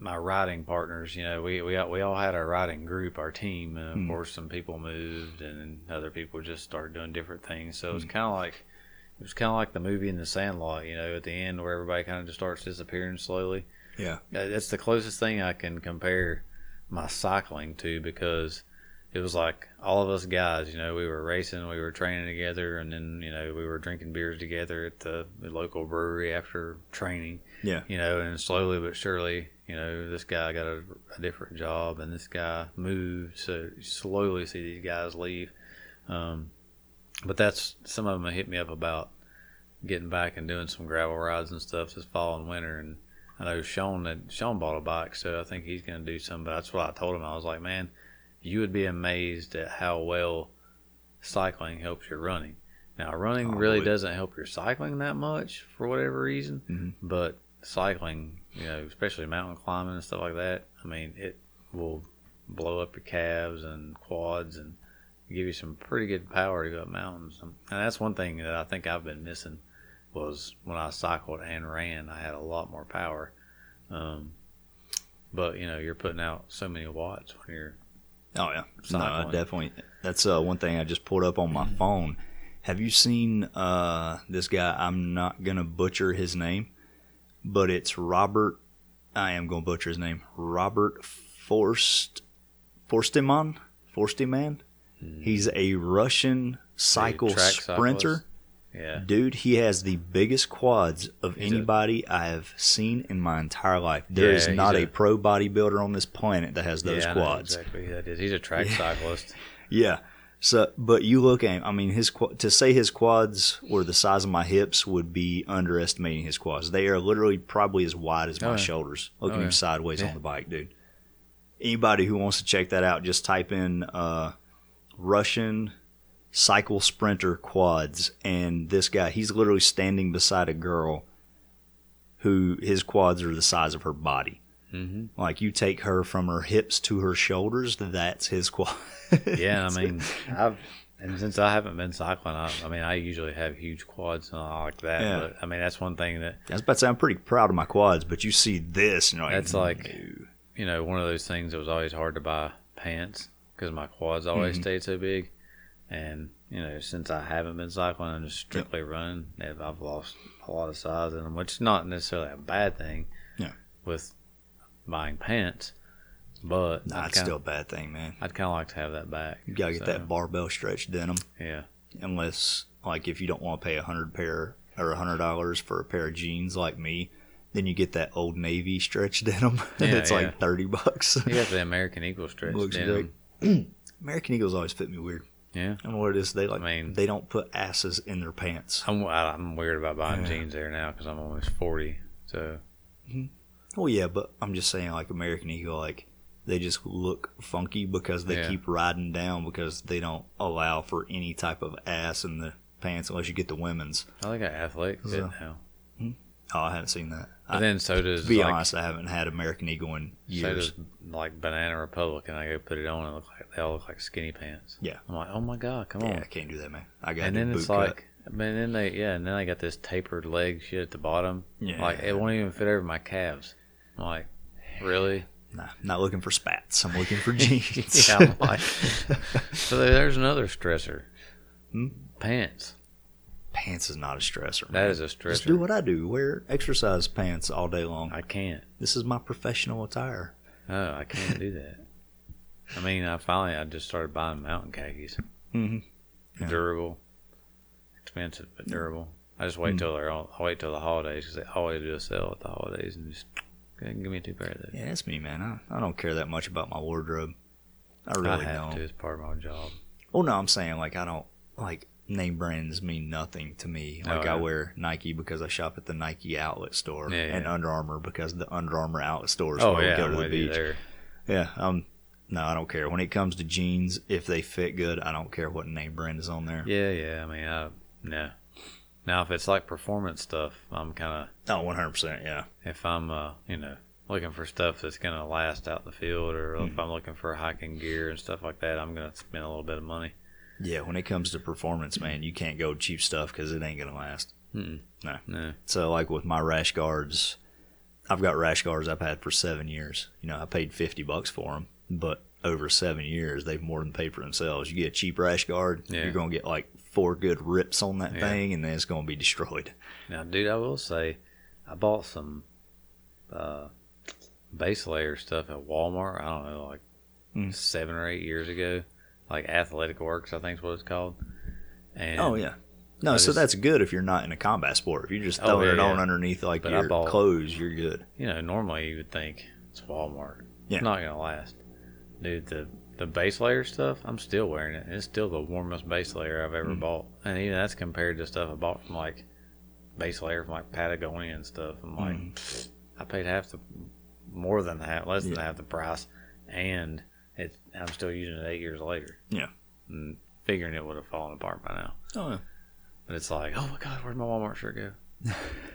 my riding partners, you know, we we all, we all had our riding group, our team, and of
Hmm.
course, some people moved, and other people just started doing different things. So it
Hmm.
was kind of like it was kind of like the movie in the Sandlot, you know, at the end where everybody kind of just starts disappearing slowly.
Yeah.
Uh, That's the closest thing I can compare my cycling to because it was like all of us guys, you know, we were racing, we were training together, and then, you know, we were drinking beers together at the, the local brewery after training,
Yeah.
you know, and slowly but surely, you know, this guy got a, a different job and this guy moved. So you slowly see these guys leave. Um, but that's some of them hit me up about getting back and doing some gravel rides and stuff this fall and winter. And I know Sean that Sean bought a bike, so I think he's going to do some. But that's what I told him. I was like, man, you would be amazed at how well cycling helps your running. Now, running
Oh,
really doesn't help your cycling that much for whatever reason,
Mhm.
but cycling, you know, especially mountain climbing and stuff like that, I mean, it will blow up your calves and quads and give you some pretty good power to go up mountains. And that's one thing that I think I've been missing was when I cycled and ran, I had a lot more power. Um, but you know, you're putting out so many watts when you're
Oh yeah, no, definitely. That's uh, one thing I just pulled up on my phone. Have you seen uh, this guy? I'm not gonna butcher his name, but it's Robert. I am gonna butcher his name. Robert Forst Förstemann. Förstemann. Hmm. He's a Russian cycle sprinter.
cyclist. yeah.
Dude, he has the biggest quads of
He's
anybody I have seen in my entire life. There is
Yeah,
not a,
a-
pro bodybuilder on this planet that has those
yeah,
quads.
exactly that is. He's a track cyclist.
Yeah. So, but you look at him. I mean, his to say his quads were the size of my hips would be underestimating his quads. They are literally probably as wide as my
Oh, yeah.
shoulders. Look at
Oh,
him
yeah.
sideways
Yeah.
on the bike, dude. Anybody who wants to check that out, just type in uh, Russian cycle sprinter quads, and this guy, he's literally standing beside a girl who his quads are the size of her body.
Hmm
Like you take her from her hips to her shoulders, that's his quad.
Yeah, I mean, I've and since I haven't been cycling, I, I mean, I usually have huge quads and all like that.
Yeah.
But I mean, that's one thing that
I was about to say I'm pretty proud of my quads, but you see this, and you're like,
That's like- you know one of those things that was always hard to buy pants because my quads always
Mhm.
stayed so big, and you know since I haven't been cycling and just strictly running, I've I've lost a lot of size in them, which is not necessarily a bad thing.
Yeah.
With buying pants, but
nah,
I'd
it's
kinda,
still a bad thing, man.
I'd kind of like to have that back.
You gotta get
So,
that barbell stretch denim,
Yeah.
unless like if you don't want to pay a hundred pair or a hundred dollars for a pair of jeans like me. Then you get that old navy stretch denim.
Yeah,
it's
yeah.
like thirty bucks.
You got the American Eagle stretch
Looks
denim.
American Eagles always fit me weird.
Yeah.
I don't know what it is. They like
I mean-
they don't put asses in their pants.
I'm I'm weird about buying
Yeah.
jeans there now because I'm almost forty. So mm-hmm.
Well, yeah, but I'm just saying, like American Eagle, like they just look funky because they
Yeah.
keep riding down because they don't allow for any type of ass in the pants unless you get the women's.
I like athletic fit
So-
now. Hmm?
Oh, I haven't seen that. I,
then so does
to be
like,
honest, I haven't had American Eagle in
so
years.
does like Banana Republic, and I go put it on and look like they all look like skinny pants.
Yeah.
I'm like, oh my god, come
yeah,
on.
I can't do that, man. I got
And then it's
cut.
like, and then they yeah, and then I got this tapered leg shit at the bottom.
Yeah.
Like it won't even fit over my calves. I'm like, really?
nah, not looking for spats. I'm looking for jeans.
yeah, like, so there's another stressor.
Hmm?
Pants.
pants is not a stressor.
That
man.
is a stressor.
Just do what I do. Wear exercise pants all day long.
I can't.
This is my professional attire.
Oh, I can't do that. I mean, I finally I just started buying mountain khakis.
Mm-hmm. Yeah.
Durable, expensive but durable. I just wait
Mm.
till they're all, I wait till the holidays because they always do a sale at the holidays and just go ahead and give me a two pair of those.
Yeah, that's me, man. I, I don't care that much about my wardrobe. I
I
really
have
don't.
to. It's part of my job.
Oh no, I'm saying like I don't like name brands mean nothing to me.
Oh,
Like
yeah.
I wear Nike because I shop at the Nike outlet store,
Yeah, yeah.
and Under Armour because the Under Armour outlet store is
Oh
where
yeah,
we go
I'm
to the beach.
there.
Yeah, um, no, I don't care. When it comes to jeans, if they fit good, I don't care what name brand is on there.
Yeah, yeah. I mean, I no. Now, if it's like performance stuff, I'm kind of
Oh, 100 percent. Yeah.
if I'm uh you know looking for stuff that's gonna last out in the field, or
Hmm.
if I'm looking for hiking gear and stuff like that, I'm gonna spend a little bit of money.
Yeah, when it comes to performance, man, you can't go cheap stuff because it ain't gonna last.
Mm-mm.
No.
No.
So, like with my rash guards, I've got rash guards I've had for seven years. You know, I paid fifty bucks for them, but over seven years, they've more than paid for themselves. You get a cheap rash guard,
Yeah.
you're gonna get like four good rips on that
Yeah.
thing, and then it's gonna be destroyed.
Now, dude, I will say, I bought some uh, base layer stuff at Walmart. I don't know, like
Mm.
seven or eight years ago, like Athletic Works, I think is what it's called. And
oh yeah. No, so that's good if you're not in a combat sport. If you're just
Oh, yeah,
it on
yeah.
underneath like
But
your
bought-
clothes, you're good.
you know, normally you would think it's Walmart.
Yeah.
It's not gonna last, dude. The the base layer stuff, I'm still wearing it. It's still the warmest base layer I've ever
Mm.
bought, and even that's compared to stuff I bought from like base layer from like Patagonia and stuff. I'm like, I paid half the, more than half, less than
Mm. Yeah.
half the price, and it. I'm still using it eight years later.
Yeah.
and figuring it would have fallen apart by now.
Oh yeah.
But it's like, oh my god, where'd my Walmart shirt go?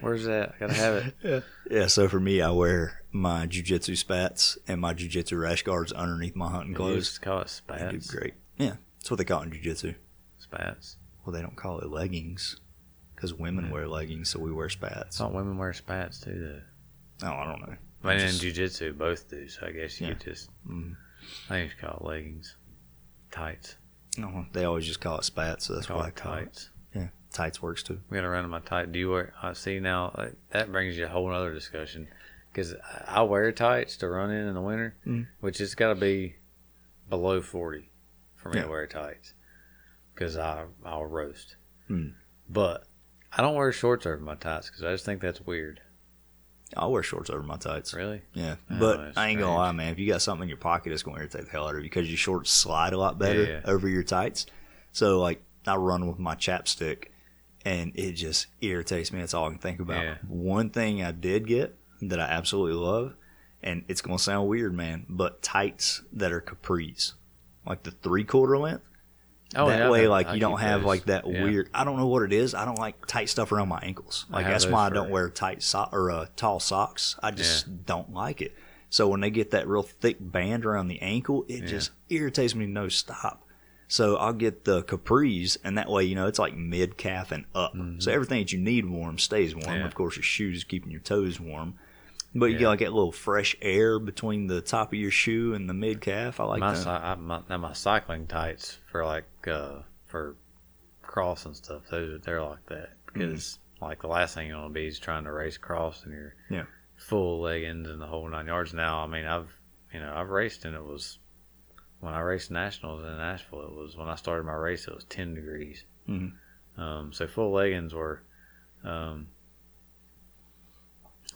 Where's that? I gotta have it.
Yeah. Yeah, so for me, I wear my jujitsu spats and my jujitsu rash guards underneath my hunting clothes.
just call it
They do
spats.
great. Yeah, that's what they call it in jujitsu.
Spats.
Well, they don't call it leggings because women
Yeah.
wear leggings, so we wear spats.
Some women wear spats too, though.
Oh, I don't know.
I mean,
Just-
in jujitsu, both do. So I guess you
Yeah.
could just.
Mm.
I think you should call it leggings, tights.
no, they always just call it spats, so that's
Call
what I call it.
tights.
Yeah, tights works too.
We gotta run in my tight. Do you wear? I see now. uh, That brings you a whole other discussion because I wear tights to run in in the winter,
Mm.
which it's got to be below forty for me
Yeah.
to wear tights because I I'll roast.
Mm.
But I don't wear shorts over my tights because I just think that's weird.
I'll wear shorts over my tights.
Really?
Yeah,
Oh,
but I ain't gonna lie, man. If you got something in your pocket, it's gonna irritate the hell out of you because your shorts slide a lot better
Yeah, yeah.
over your tights. So like, I run with my chapstick, and it just irritates me. That's all I can think about.
Yeah.
One thing I did get that I absolutely love, and it's gonna sound weird, man, but tights that are capris, like the three quarter length.
Oh,
that
yeah,
way, like
I
you don't have
those.
like that
Yeah.
weird. I don't know what it is. I don't like tight stuff around my ankles. Like that's why I don't wear tight so- or uh, tall socks. I just don't like it. So when they get that real thick band around the ankle, it just irritates me no stop. So I'll get the capris, and that way you know it's like mid calf and up. So everything that you need warm stays warm.
Mm-hmm. Yeah.
Of course, your shoes keeping your toes warm. But you
Yeah.
get like that little fresh air between the top of your shoe and the mid calf. I like
my,
that.
I, my, now my cycling tights for like uh, for cross and stuff. Those they're like that because like the last thing you want to be is trying to race cross and you're
Yeah.
full leggings and the whole nine yards. Now I mean I've you know I've raced and it was when I raced nationals in Nashville. It was when I started my race. It was ten degrees.
Mhm.
Um, so full leggings were um,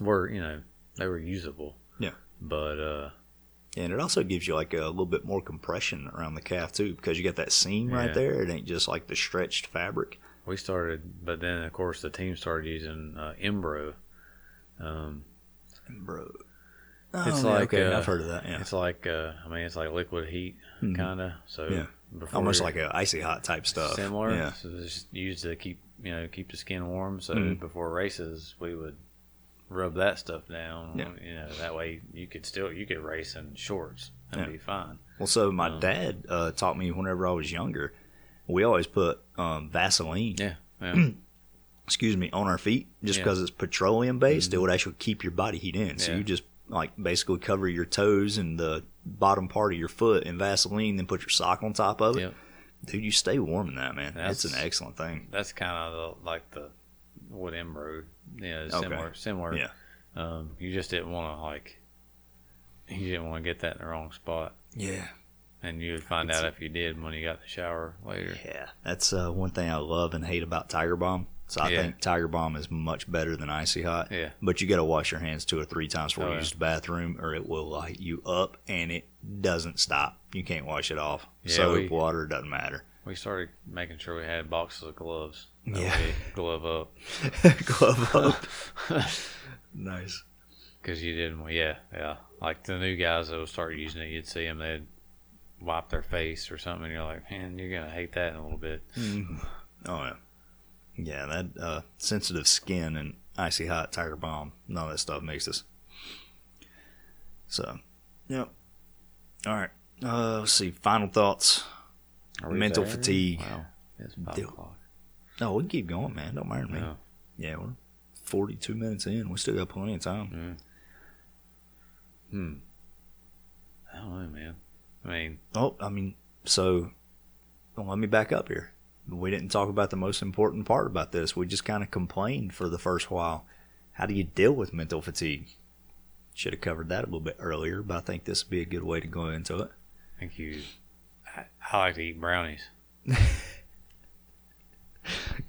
were you know they were usable.
Yeah.
But uh,
And it also gives you like a little bit more compression around the calf too, because you got that seam right there. It ain't just like the stretched fabric.
We started, but then of course the team started using uh, Embro. Um,
Bro,
It's
Oh, yeah,
like,
okay,
uh,
I've heard of that. Yeah,
It's like, uh, I mean, it's like liquid heat,
Mhm.
kind of. So
Yeah. almost like a icy hot type stuff.
similar.
Yeah,
So it's just used to keep you know keep the skin warm. So
Mhm.
before races, we would rub that stuff down.
Yeah.
You know that way you could still you could race in shorts and
Yeah.
be fine.
Well, so my
Um,
dad uh, taught me whenever I was younger. We always put um, Vaseline,
Yeah. yeah.
excuse me, on our feet just
Yeah.
because it's petroleum based. It would actually keep your body heat in. So
Yeah.
you just like basically cover your toes and the bottom part of your foot in Vaseline, then put your sock on top of it.
Yep.
Dude, you stay warm in that, man.
That's-
it's an excellent thing.
That's kind of like the what Embro. Yeah,
Okay.
similar. Similar.
Yeah.
Um, you just didn't want to like. You didn't want to get that in the wrong spot.
Yeah.
And you would find
It's-
out if you did when you got the shower later.
Yeah, that's uh, one thing I love and hate about Tiger Balm. So I
Yeah.
think Tiger Balm is much better than Icy Hot.
Yeah.
But you got to wash your hands two or three times before
Oh,
you
yeah.
use the bathroom, or it will light you up, and it doesn't stop. You can't wash it off.
Yeah,
Soap,
we-
water, doesn't matter.
We started making sure we had boxes of gloves. That
Yeah.
glove up.
Glove up. nice.
Because you didn't, yeah, yeah. Like the new guys that would start using it, you'd see them, they'd wipe their face or something, and you're like, man, you're going to hate that in a little bit.
Mhm. Oh yeah, yeah. That uh, sensitive skin and icy hot Tiger Balm, none of that stuff makes us. So, yep. All right. Uh, let's see. Final thoughts. Mental
there?
fatigue.
Wow. It's five o'clock.
No, we can keep going, man. Don't mind me.
Yeah.
Yeah, we're 42 minutes in. We still got plenty of time.
Hmm. I don't know, man. I mean,
Oh, I mean, so well, let me back up here. We didn't talk about the most important part about this. We just kind of complained for the first while. How do you deal with mental fatigue? Should have covered that a little bit earlier, but I think this would be a good way to go into it.
Thank you. I, I like to eat brownies.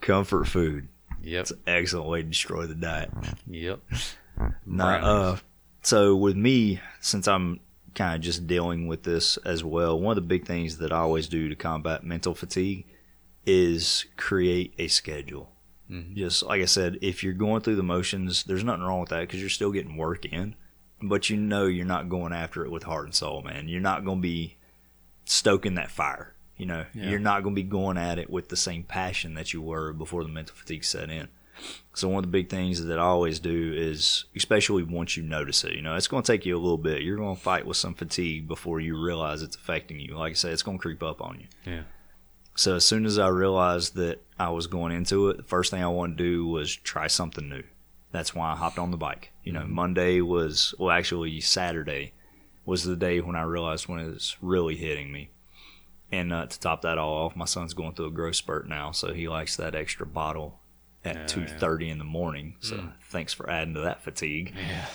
Comfort food.
Yep.
It's an excellent way to destroy the diet.
Yep.
Nah, uh, so with me, since I'm kind of just dealing with this as well, one of the big things that I always do to combat mental fatigue is create a schedule.
Mhm.
Just like I said, if you're going through the motions, there's nothing wrong with that because you're still getting work in, but you know you're not going after it with heart and soul, man. You're not going to be stoking that fire. You know,
Yeah.
you're not going to be going at it with the same passion that you were before the mental fatigue set in. So one of the big things that I always do is, especially once you notice it, you know, it's going to take you a little bit. You're going to fight with some fatigue before you realize it's affecting you. Like I said, it's going to creep up on you.
Yeah.
So as soon as I realized that I was going into it, the first thing I wanted to do was try something new. That's why I hopped on the bike. You know, Monday was well, actually Saturday was the day when I realized when it was really hitting me. And uh, to top that all off, my son's going through a growth spurt now, so he likes that extra bottle at
Yeah,
two thirty in the morning. So
Mm.
thanks for adding to that fatigue.
Yeah.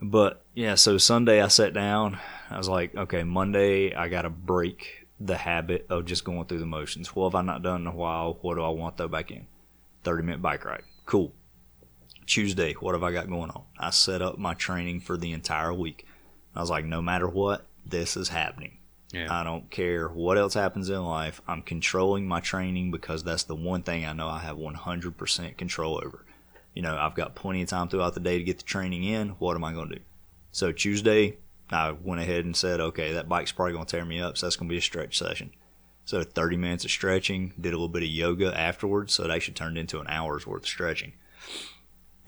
But yeah, so Sunday I sat down. I was like, okay, Monday I got a break the habit of just going through the motions. What have I've not done in a while, what do I want to throw back in? 30 minute bike ride. Cool. Tuesday, what have I got going on? I set up my training for the entire week. I was like, no matter what, this is happening.
Yeah.
I don't care what else happens in life. I'm controlling my training because that's the one thing I know I have 100% control over. You know, I've got plenty of time throughout the day to get the training in. What am I going to do? So Tuesday, I went ahead and said, okay, that bike's probably going to tear me up, so that's going to be a stretch session. So 30 minutes of stretching, did a little bit of yoga afterwards. So it actually turned into an hour's worth of stretching.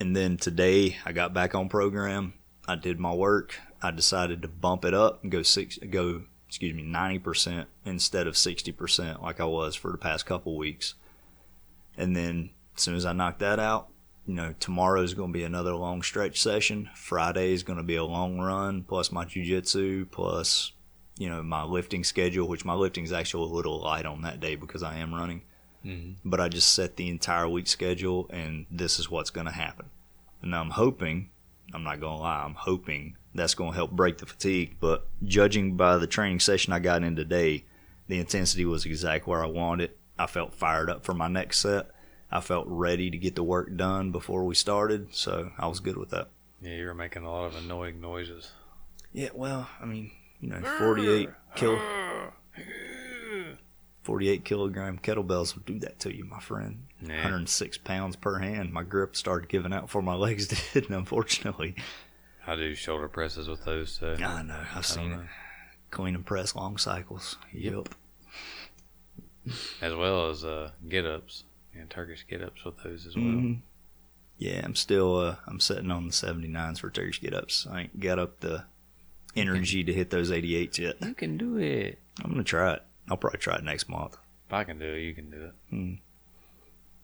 And then today I got back on program. I did my work. I decided to bump it up and go six, go, excuse me, 90% instead of 60% like I was for the past couple weeks. And then as soon as I knocked that out, you know, tomorrow is going to be another long stretch session. Friday is going to be a long run plus my jujitsu plus, you know, my lifting schedule, which my lifting is actually a little light on that day because I am running.
Mm-hmm.
But I just set the entire week schedule and this is what's going to happen. And I'm hoping, I'm not going to lie, I'm hoping that's going to help break the fatigue. But judging by the training session I got in today, the intensity was exactly where I wanted. I felt fired up for my next set I felt ready to get the work done before we started, so I was good with that.
Yeah, you were making a lot of annoying noises.
Yeah, well, I mean, you know, 48 kilo, 48 kilogram kettlebells will do that to you, my friend.
Yeah.
106 pounds per hand. My grip started giving out before my legs did, unfortunately.
I do shoulder presses with those. So
I know, I've seen it. Clean and press long cycles. Yep.
as well as uh, get ups and Turkish get ups with those as well.
Mhm. Yeah, I'm still uh, I'm sitting on the 79s for Turkish get ups. I ain't got up the energy to hit those 88s yet.
You can do it.
I'm gonna try it. I'll probably try it next month.
If I can do it, you can do it.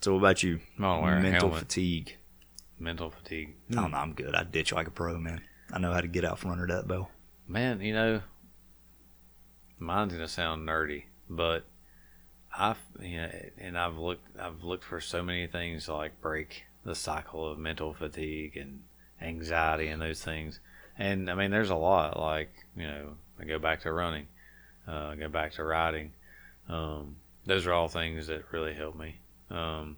So what about you?
I'm gonna a
Mental fatigue.
Mental fatigue.
I don't know. I'm good. I ditch like a pro, man. I know how to get out from under that bell.
Man, you know, mine's gonna sound nerdy, but I've you know, and I've looked I've looked for so many things to like break the cycle of mental fatigue and anxiety and those things. And I mean, there's a lot. Like you know, I go back to running, uh, I go back to riding. Um, those are all things that really help me. Um,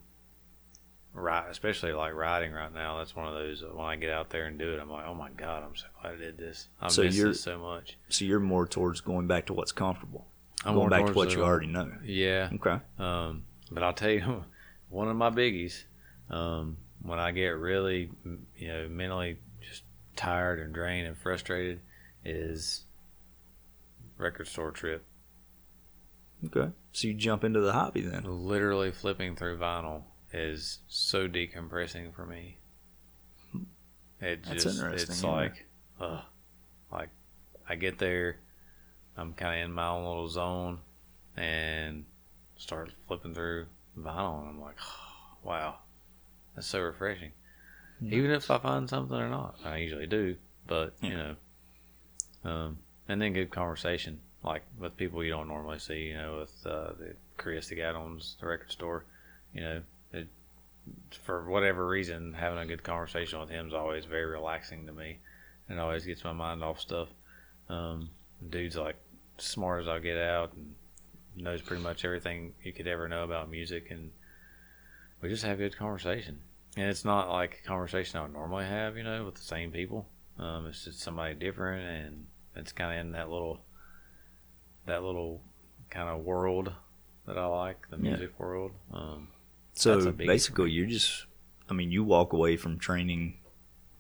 right, especially like riding right now. That's one of those when I get out there and do it, I'm like, oh my god, I'm so glad I did this. I
So
miss this so much.
So you're more towards going back to what's comfortable.
I'm
going back to what you already know.
Yeah.
Okay.
Um, but I'll tell you, one of my biggies, um, when I get really, you know, mentally just tired and drained and frustrated, is record store trip.
Okay. So you jump into the hobby then.
Literally flipping through vinyl is so decompressing for me. It
That's
just,
interesting,
it's like, uh, like I get there, I'm kind of in my own little zone, and start flipping through vinyl, and I'm like, wow, that's so refreshing. Even if I find something or not, I usually do, but you know, um, and then good conversation, like with people you don't normally see, you know, with uh, the Chris, the guy owns the record store, you know, it, for whatever reason, having a good conversation with him is always very relaxing to me, and always gets my mind off stuff. Um, dude's like smart as I'll get out and knows pretty much everything you could ever know about music, and we just have good conversation. And it's not like a conversation I would normally have, you know, with the same people. Um, it's just somebody different, and it's kind of in that little, that little kind of world that I like, the
Yeah.
music world. Um,
So
That's a biggie for
basically, you're just, I mean, you walk away from training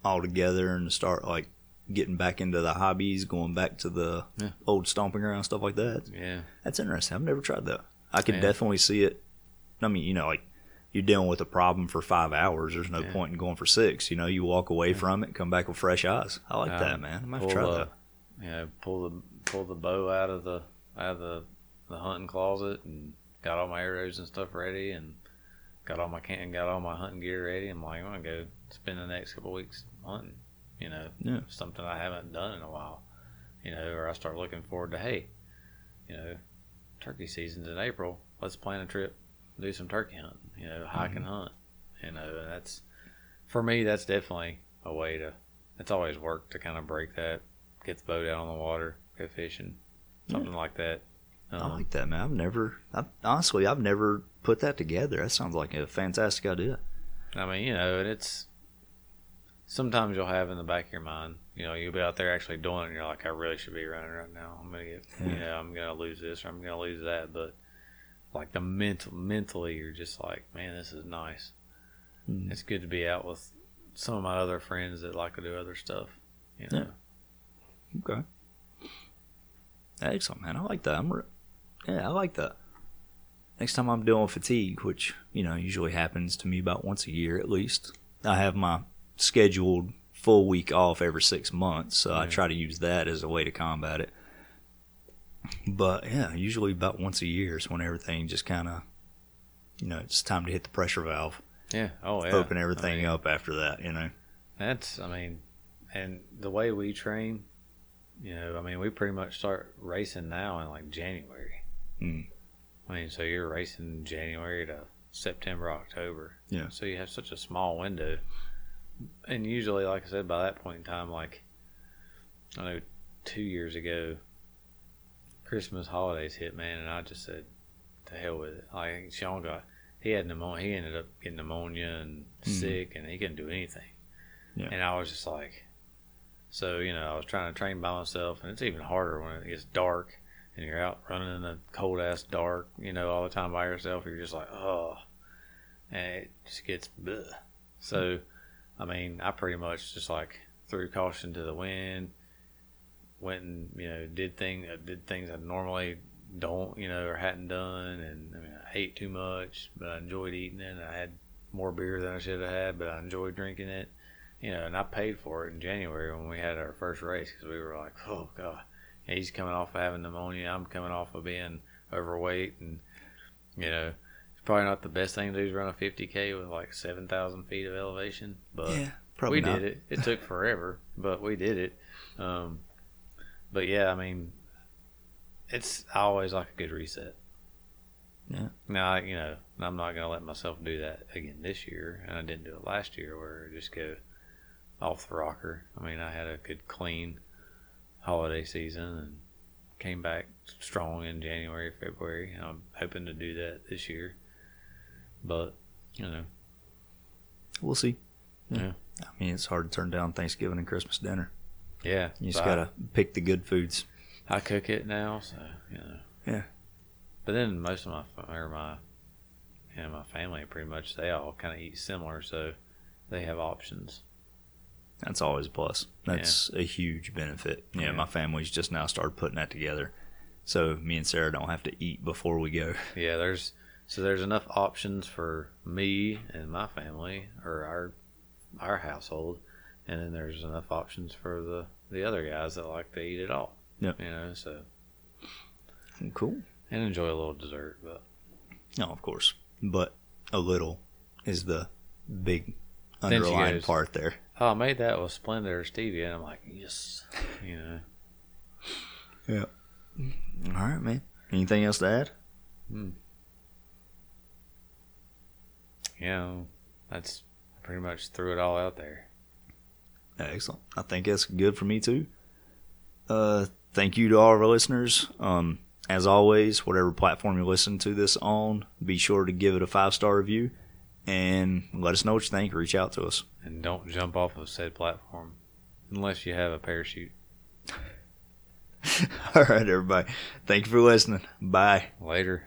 altogether and start like getting back into the hobbies, going back to the
Yeah.
old stomping ground, stuff like that.
yeah,
That's interesting. I've never tried that. I could
Yeah.
definitely see it. I mean, you know, like you're dealing with a problem for five hours. There's no
Yeah.
point in going for six. You know, you walk away from it, come back with fresh eyes. I like
Um,
that, man. I might
pull
try that.
You know, pull the pull the bow out of the out of the the hunting closet and got all my arrows and stuff ready and got all my can got all my hunting gear ready. I'm like, I'm gonna go spend the next couple weeks hunting. You know,
Yeah.
something I haven't done in a while. You know, or I start looking forward to hey, you know, turkey season's in April. Let's plan a trip, do some turkey hunting. You know, hike
Mm-hmm.
and hunt. You know, and that's for me. That's definitely a way to. It's always worked to kind of break that, get the boat out on the water, go fishing, something like that.
I
Um,
like that, man. I've never, i honestly, I've never put that together. That sounds like a fantastic idea.
I mean, you know, and it's sometimes you'll have in the back of your mind, you know, you'll be out there actually doing it, and you're like, I really should be running right now. I'm gonna get, you
Yeah.
know, I'm gonna lose this or I'm gonna lose that, but like the mental, mentally, you're just like, man, this is nice.
Mm.
It's good to be out with some of my other friends that like to do other stuff. You know,
Okay. Excellent, man. I like that. I'm, re- yeah, I like that. next time I'm dealing with fatigue, which you know usually happens to me about once a year at least, I have my scheduled full week off every six months, so I try to use that as a way to combat it. But yeah, usually about once a year is when everything just kind of, you know, it's time to hit the pressure valve,
Yeah. Oh yeah.
open
I
everything
mean,
up after that. You know.
That's, I mean, and the way we train, you know, I mean, we pretty much start racing now in like January.
Mm.
I mean, so you're racing January to September, October.
Yeah.
So you have such a small window. And usually, like I said, by that point in time, like, I know two years ago, Christmas holidays hit, man, and I just said, to hell with it. Like, Sean got, he had pneumonia. He ended up getting pneumonia and
Mhm.
sick, and he couldn't do anything.
Yeah.
And I was just like, so, you know, I was trying to train by myself, and it's even harder when it gets dark and you're out running in the cold ass dark, you know, all the time by yourself. You're just like, oh, and it just gets, bleh. so. I mean, I pretty much just like threw caution to the wind, went and you know did thing uh, did things I normally don't, you know, or hadn't done, and I mean, I ate too much, but I enjoyed eating it. I had more beer than I should have had, but I enjoyed drinking it, you know, and I paid for it in January when we had our first race because we were like, oh god, he's coming off of having pneumonia, I'm coming off of being overweight, and you know. Probably not the best thing to do is run a 50k with like 7,000 feet of elevation, but
yeah, probably
we
not.
did it. It took forever, but we did it. Um, but yeah, I mean, it's I always like a good reset.
Yeah.
Now, I- you know, I'm not gonna let myself do that again this year, and I didn't do it last year where I just go off the rocker. I mean, I had a good clean holiday season and came back strong in January, February. I'm hoping to do that this year, but you know,
We'll see.
Yeah.
I mean, it's hard to turn down Thanksgiving and Christmas dinner.
yeah,
You just gotta pick the good foods.
I cook it now, so you know.
Yeah.
But then most of my or my, know, my family pretty much they all kind of eat similar, so they have options.
That's always a plus. That's a huge benefit. Yeah,
Yeah.
my family's just now started putting that together. So me and Sarah don't have to eat before we go.
Yeah, there's so there's enough options for me and my family or our our household, and then there's enough options for the the other guys that like to eat it all.
Yep.
You know, so
Cool.
and enjoy a little dessert, but
No, of course. But a little is the big underlying
goes-
part there.
oh, I made that with Splenda or stevia, and I'm like, yes, you know.
Yeah. All right, man. Anything else to add? Hmm.
You know, that's I pretty much threw it all out there.
Excellent. I think that's good for me too. Uh, thank you to all of our listeners. Um, as always, whatever platform you listen to this on, be sure to give it a five star review and let us know what you think. Reach out to us.
And don't jump off of said platform unless you have a parachute.
all right, everybody. Thank you for listening. Bye.
Later.